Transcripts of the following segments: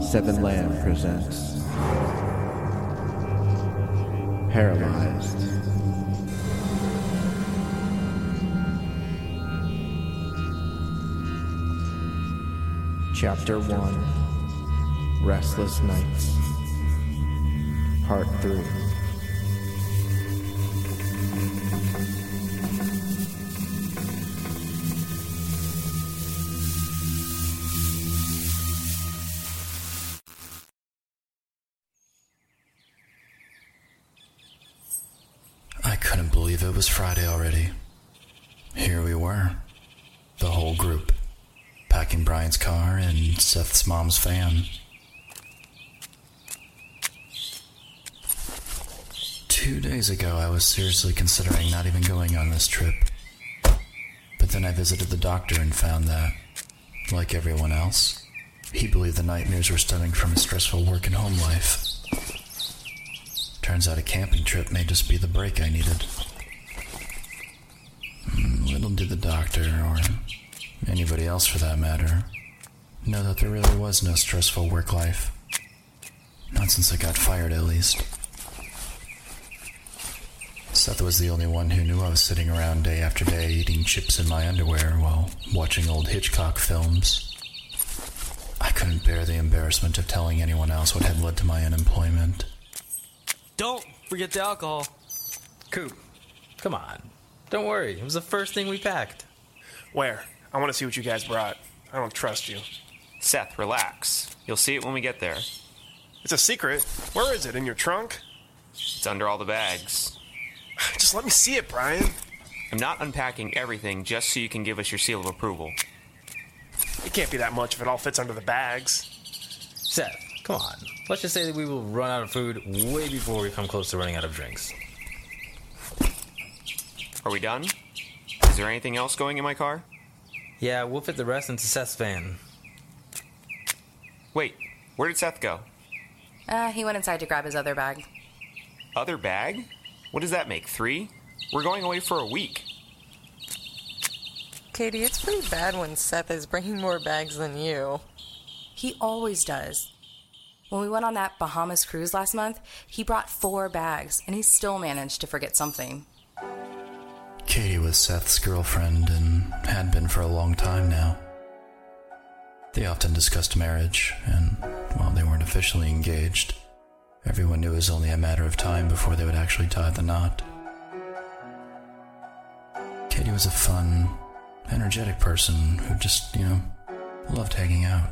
Seven Lamb presents Paralyzed. Chapter 1 Restless Nights Part 3 mom's fan. Two days ago, I was seriously considering not even going on this trip. But then I visited the doctor and found that, like everyone else, he believed the nightmares were stemming from his stressful work and home life. Turns out a camping trip may just be the break I needed. Hmm, Little did the doctor, or anybody else for that matter, know that there really was no stressful work life. Not since I got fired, at least. Seth was the only one who knew I was sitting around day after day eating chips in my underwear while watching old Hitchcock films. I couldn't bear the embarrassment of telling anyone else what had led to my unemployment. Don't forget the alcohol. Coop, come on. Don't worry. It was the first thing we packed. Where? I want to see what you guys brought. I don't trust you. Seth, relax. You'll see it when we get there. It's a secret. Where is it? In your trunk? It's under all the bags. Just let me see it, Brian. I'm not unpacking everything just so you can give us your seal of approval. It can't be that much if it all fits under the bags. Seth, come on. Let's just say that we will run out of food way before we come close to running out of drinks. Are we done? Is there anything else going in my car? Yeah, we'll fit the rest into Seth's van. Wait, where did Seth go? Uh, he went inside to grab his other bag. Other bag? What does that make? Three? We're going away for a week. Katie, it's pretty bad when Seth is bringing more bags than you. He always does. When we went on that Bahamas cruise last month, he brought four bags, and he still managed to forget something. Katie was Seth's girlfriend and had been for a long time now. They often discussed marriage, and while they weren't officially engaged, everyone knew it was only a matter of time before they would actually tie the knot. Katie was a fun, energetic person who just, you know, loved hanging out.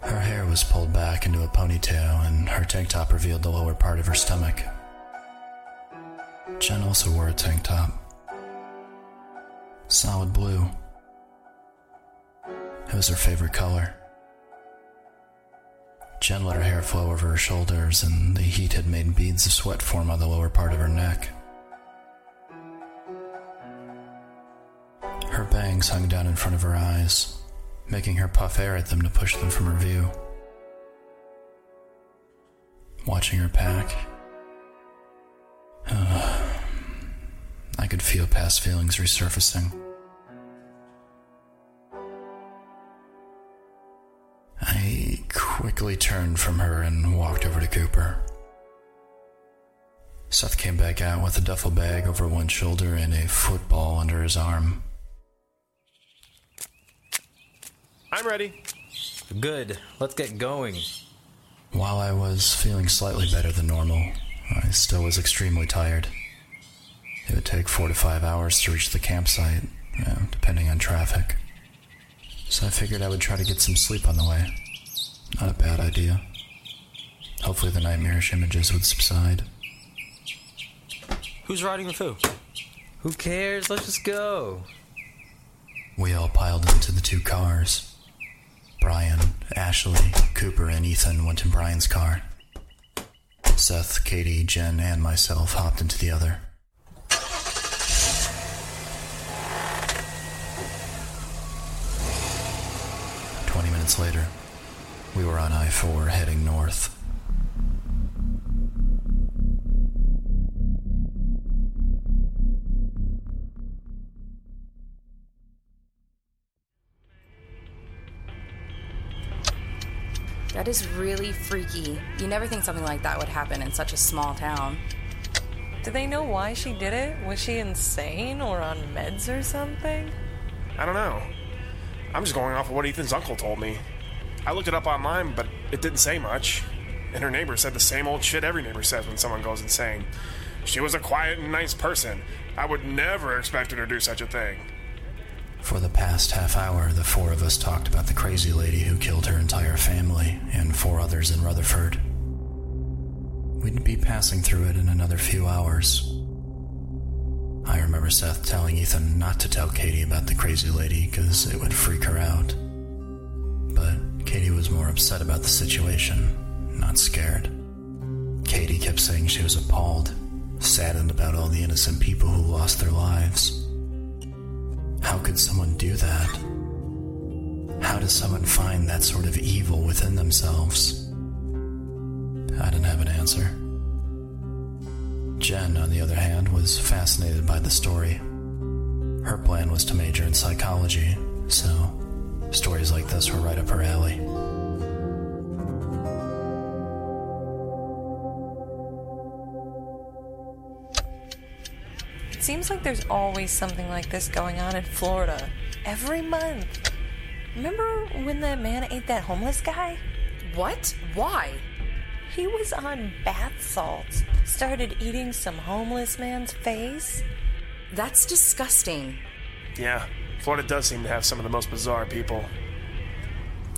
Her hair was pulled back into a ponytail, and her tank top revealed the lower part of her stomach. Jenn also wore a tank top. Solid blue. It was her favorite color. Jenn let her hair flow over her shoulders, and the heat had made beads of sweat form on the lower part of her neck. Her bangs hung down in front of her eyes, making her puff air at them to push them from her view. Watching her pack, I could feel past feelings resurfacing. Quickly turned from her and walked over to Cooper. Seth came back out with a duffel bag over one shoulder and a football under his arm. I'm ready. Good. Let's get going. While I was feeling slightly better than normal, I still was extremely tired. It would take four to five hours to reach the campsite, you know, depending on traffic. So I figured I would try to get some sleep on the way. Not a bad idea. Hopefully the nightmarish images would subside. Who's riding with who? Who cares? Let's just go. We all piled into the two cars. Brian, Ashley, Cooper, and Ethan went in Brian's car. Seth, Katie, Jenn, and myself hopped into the other. Twenty minutes later, we were on I 4 heading north. That is really freaky. You never think something like that would happen in such a small town. Do they know why she did it? Was she insane or on meds or something? I don't know. I'm just going off of what Ethan's uncle told me. I looked it up online, but it didn't say much. And her neighbor said the same old shit every neighbor says when someone goes insane. She was a quiet and nice person. I would never expect her to do such a thing. For the past half hour, the four of us talked about the crazy lady who killed her entire family and four others in Rutherford. We'd be passing through it in another few hours. I remember Seth telling Ethan not to tell Katie about the crazy lady because it would freak her out. Katie was more upset about the situation, not scared. Katie kept saying she was appalled, saddened about all the innocent people who lost their lives. How could someone do that? How does someone find that sort of evil within themselves? I didn't have an answer. Jenn, on the other hand, was fascinated by the story. Her plan was to major in psychology, so stories like this were right up her alley. It seems like there's always something like this going on in Florida. Every month. Remember when the man ate that homeless guy? What? Why? He was on bath salts. Started eating some homeless man's face. That's disgusting. Yeah, Florida does seem to have some of the most bizarre people.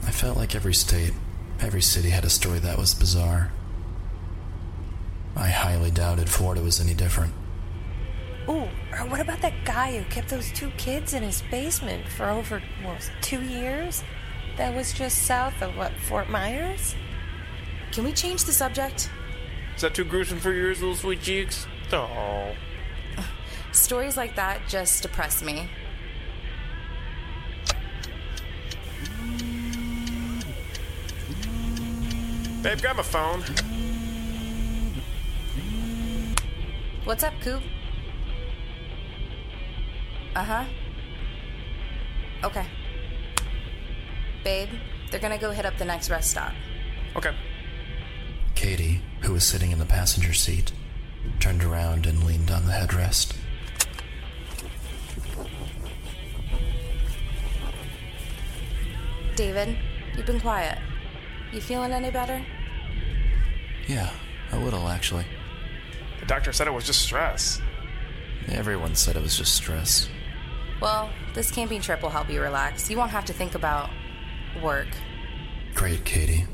I felt like every state, every city had a story that was bizarre. I highly doubted Florida was any different. Ooh, or what about that guy who kept those two kids in his basement for over, what two years? That was just south of, what, Fort Myers? Can we change the subject? Is that too gruesome for yours, little sweet cheeks? Oh. Stories like that just depress me. Babe, grab my phone. What's up, Coop? Uh huh. Okay. Babe, they're gonna go hit up the next rest stop. Okay. Katie, who was sitting in the passenger seat, turned around and leaned on the headrest. David, you've been quiet. You feeling any better? Yeah, a little actually. The doctor said it was just stress. Everyone said it was just stress. Well, this camping trip will help you relax. You won't have to think about work. Great, Katie.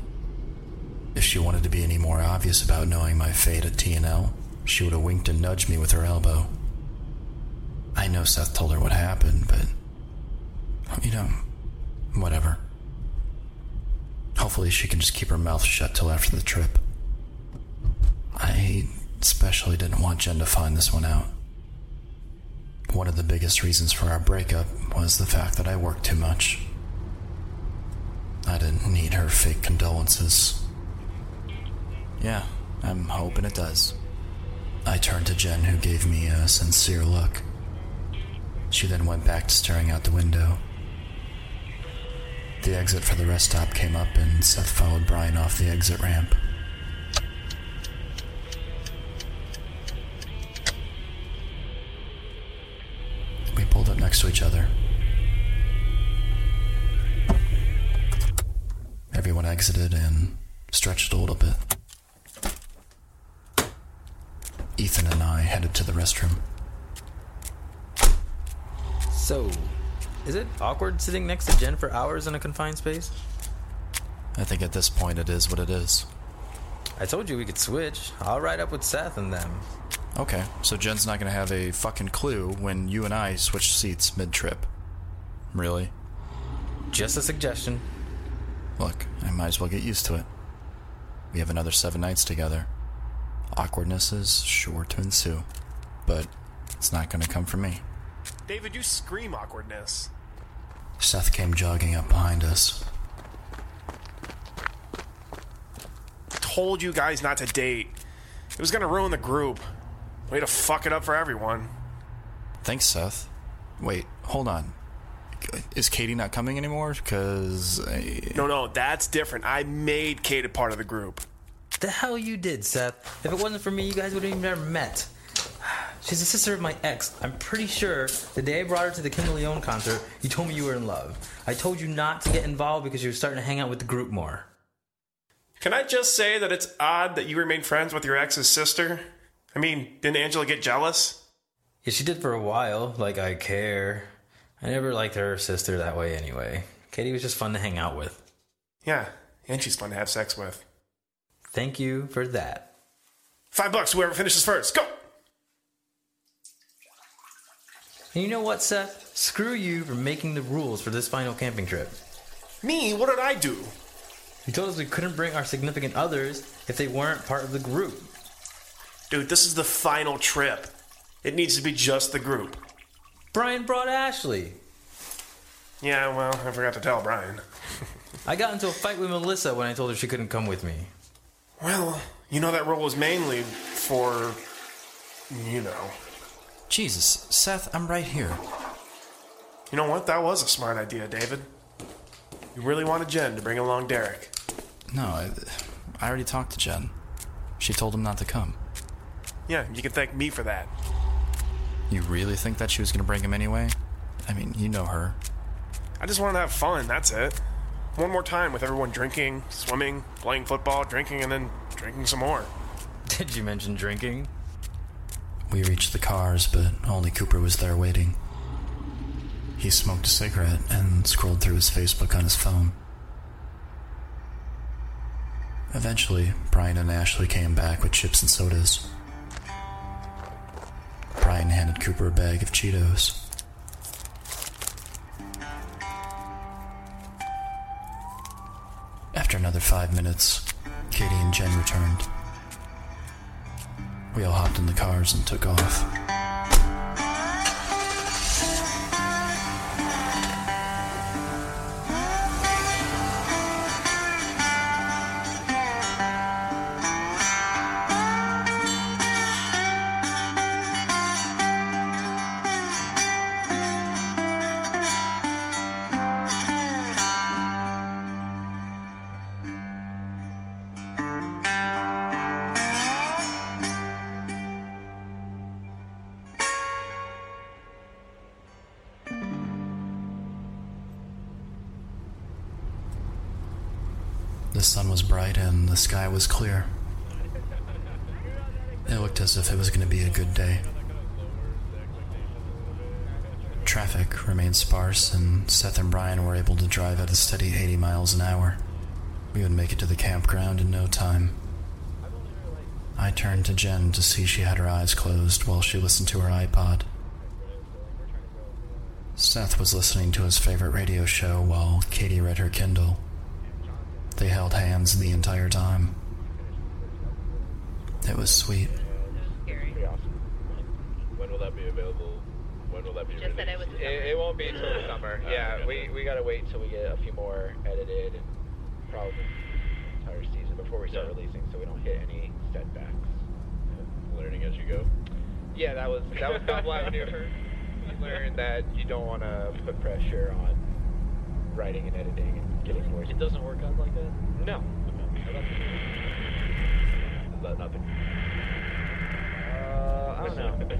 If she wanted to be any more obvious about knowing my fate at TNL, she would have winked and nudged me with her elbow. I know Seth told her what happened, but. You know, whatever. Hopefully, she can just keep her mouth shut till after the trip. I especially didn't want Jenn to find this one out. One of the biggest reasons for our breakup was the fact that I worked too much. I didn't need her fake condolences. Yeah, I'm hoping it does. I turned to Jenn, who gave me a sincere look. She then went back to staring out the window. The exit for the rest stop came up, and Seth followed Brian off the exit ramp. We pulled up next to each other. Everyone exited and stretched a little bit. Ethan and I headed to the restroom. So, is it awkward sitting next to Jenn for hours in a confined space? I think at this point it is what it is. I told you we could switch. I'll ride up with Seth and them. Okay, so Jenn's not gonna have a fucking clue when you and I switch seats mid trip. Really? Just a suggestion. Look, I might as well get used to it. We have another seven nights together. Awkwardness is sure to ensue, but it's not going to come from me. David, you scream awkwardness. Seth came jogging up behind us. Told you guys not to date. It was gonna ruin the group. Way to fuck it up for everyone. Thanks, Seth. Wait, hold on. Is Katie not coming anymore? Because. I... No, no, that's different. I made Kate a part of the group. The hell you did, Seth. If it wasn't for me, you guys would have even never met. She's a sister of my ex. I'm pretty sure the day I brought her to the King of Leon concert, you told me you were in love. I told you not to get involved because you were starting to hang out with the group more. Can I just say that it's odd that you remain friends with your ex's sister? I mean, didn't Angela get jealous? Yeah, she did for a while. Like, I care. I never liked her sister that way anyway. Katie was just fun to hang out with. Yeah, and she's fun to have sex with. Thank you for that. Five bucks, whoever finishes first. Go! And you know what, Seth? Screw you for making the rules for this final camping trip. Me? What did I do? You told us we couldn't bring our significant others if they weren't part of the group. Dude, this is the final trip. It needs to be just the group. Brian brought Ashley. Yeah, well, I forgot to tell Brian. I got into a fight with Melissa when I told her she couldn't come with me. Well, you know that role was mainly for. you know. Jesus, Seth, I'm right here. You know what? That was a smart idea, David. You really wanted Jenn to bring along Derek. No, I, I already talked to Jenn. She told him not to come. Yeah, you can thank me for that. You really think that she was going to bring him anyway? I mean, you know her. I just wanted to have fun, that's it. One more time with everyone drinking, swimming, playing football, drinking, and then drinking some more. Did you mention drinking? We reached the cars, but only Cooper was there waiting. He smoked a cigarette and scrolled through his Facebook on his phone. Eventually, Brian and Ashley came back with chips and sodas. Brian handed Cooper a bag of Cheetos. After another five minutes, Katie and Jenn returned. We all hopped in the cars and took off. Sun was bright and the sky was clear. It looked as if it was going to be a good day. Traffic remained sparse, and Seth and Brian were able to drive at a steady 80 miles an hour. We would make it to the campground in no time. I turned to Jenn to see she had her eyes closed while she listened to her iPod. Seth was listening to his favorite radio show while Katie read her Kindle. They held hands the entire time. It was sweet. When will that be available? When will that be Just said it was It, it won't be until the summer. Yeah, we, we gotta wait until we get a few more edited and probably entire season before we start releasing, so we don't hit any setbacks. Learning as you go. Yeah, that was that was double avenue. We learned that you don't want to put pressure on writing and editing and getting voice. It doesn't work out like that? No. That nothing. Uh, I don't know.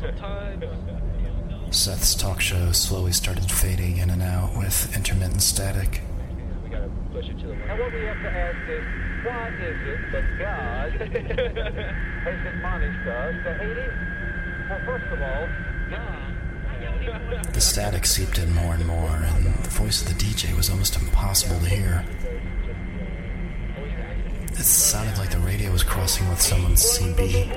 Sometimes. Seth's talk show slowly started fading in and out with intermittent static. We gotta push it to the And what we have to ask is, why is it that God has admonished us to hate evil? Well, first of all, God. The static seeped in more and more, and the voice of the DJ was almost impossible to hear. It sounded like the radio was crossing with someone's CB.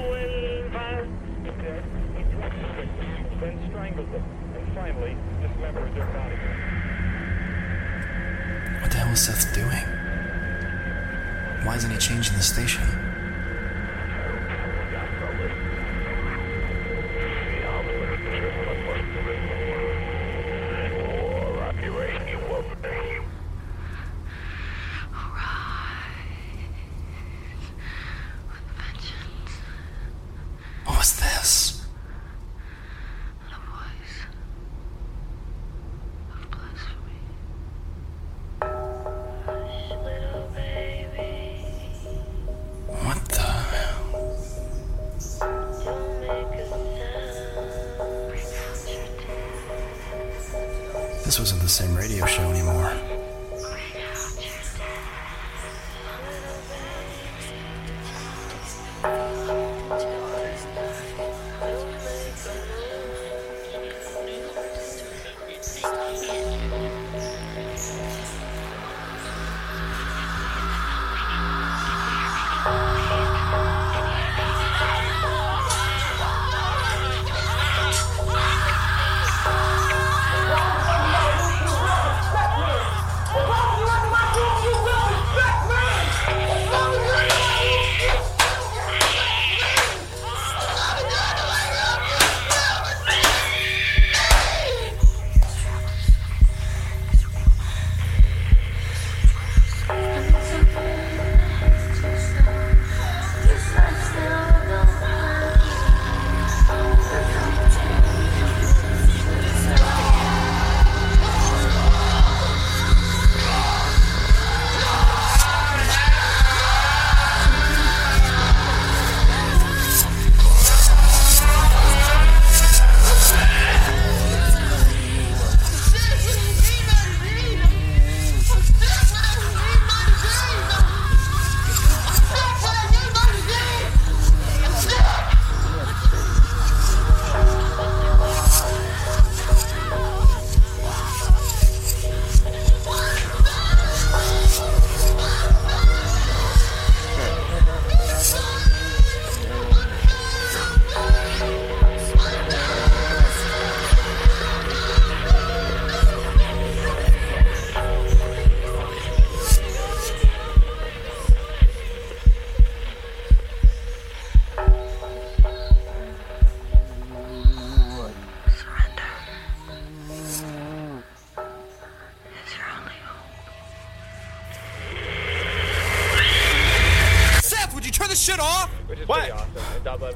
What the hell is Seth doing? Why isn't he changing the station? This wasn't the same radio show anymore.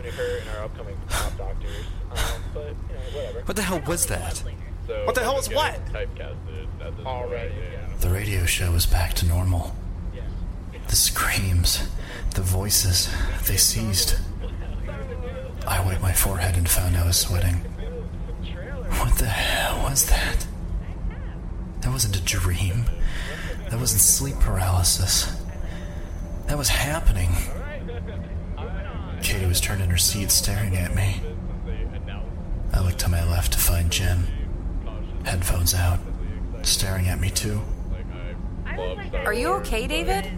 And her and our upcoming top doctors. Um, but, you know, whatever. What the hell was that? So, What the hell we're is what? Typecasted Already. Yeah. The radio show was back to normal. The screams, the voices, they ceased. I wiped my forehead and found I was sweating. What the hell was that? That wasn't a dream. That wasn't sleep paralysis. That was happening. Katie was turned in her seat staring at me. I looked to my left to find Jenn. Headphones out, staring at me too. Are you okay, David?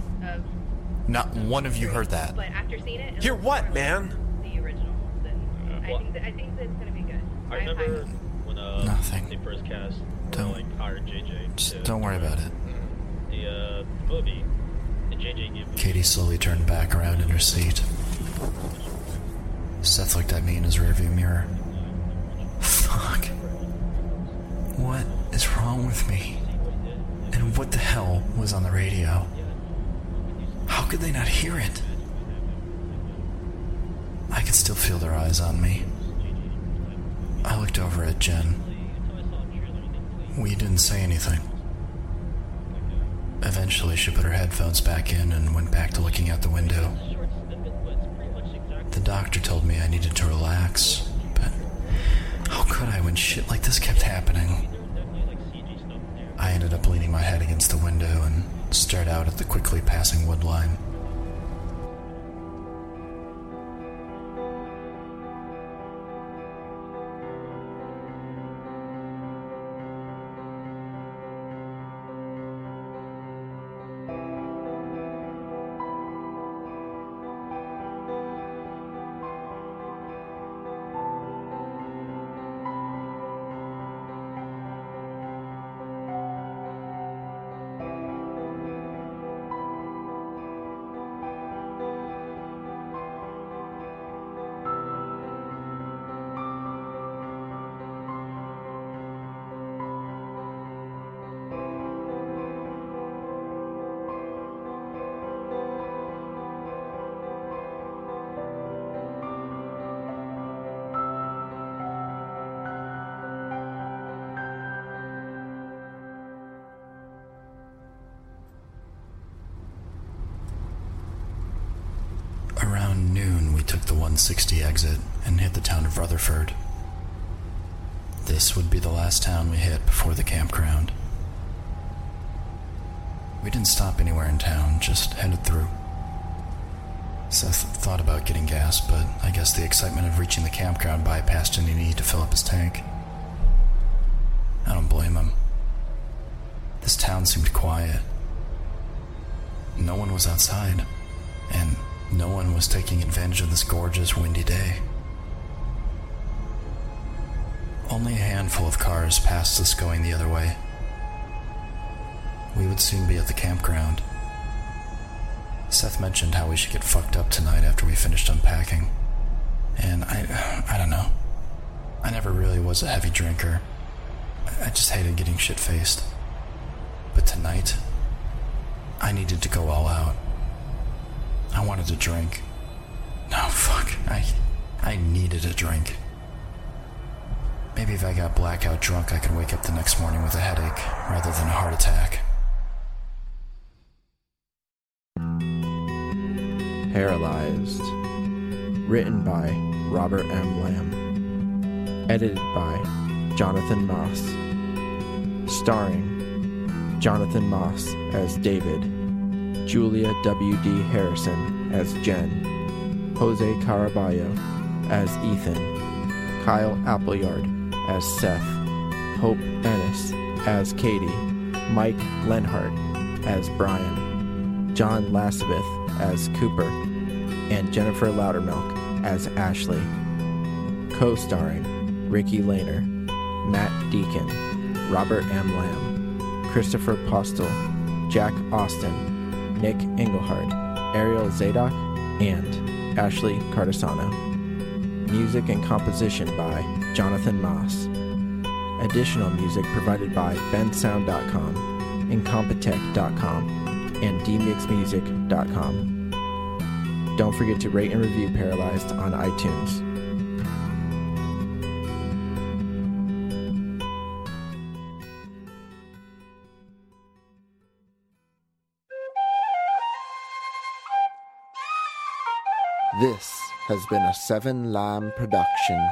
Not one of you heard that. But after seeing it, and Hear what, man? The original, then I think that, I think that gonna be good. I remember when uh, Nothing. they first cast, Don't- like hired JJ. Just don't worry about it. The uh, movie, and JJ gave Katie slowly turned back around in her seat. Seth looked at me in his rearview mirror. Fuck. What is wrong with me? And what the hell was on the radio? How could they not hear it? I could still feel their eyes on me. I looked over at Jenn. We didn't say anything. Eventually, she put her headphones back in and went back to looking out the window. The doctor told me I needed to relax, but how could I when shit like this kept happening? I ended up leaning my head against the window and stared out at the quickly passing woodline. Noon, we took the 160 exit and hit the town of Rutherford. This would be the last town we hit before the campground. We didn't stop anywhere in town, just headed through. Seth thought about getting gas, but I guess the excitement of reaching the campground bypassed any need to fill up his tank. I don't blame him. This town seemed quiet. No one was outside, no one was taking advantage of this gorgeous, windy day. Only a handful of cars passed us going the other way. We would soon be at the campground. Seth mentioned how we should get fucked up tonight after we finished unpacking. And I I don't know. I never really was a heavy drinker. I just hated getting shit faced. But tonight, I needed to go all out. I wanted to drink. No, fuck. I I needed a drink. Maybe if I got blackout drunk, I could wake up the next morning with a headache rather than a heart attack. Paralyzed. Written by Robert M. Lamb. Edited by Jonathan Moss. Starring Jonathan Moss as David, Julia W.D. Harrison as Jenn, Jose Caraballo as Ethan, Kyle Appleyard as Seth, Hope Ennis as Katie, Mike Lenhart as Brian, John Lasabeth as Cooper, and Jennifer Loudermilk as Ashley. Co starring Ricky Lehner, Matt Deacon, Robert M. Lamb, Christopher Postel, Jack Austin, Nick Engelhard, Ariel Zadok, and Ashley Cardasano. Music and composition by Jonathan Moss. Additional music provided by bensound.com, incompetech.com, and dmixmusic.com. Don't forget to rate and review Paralyzed on iTunes. This has been a Seven Lamb production.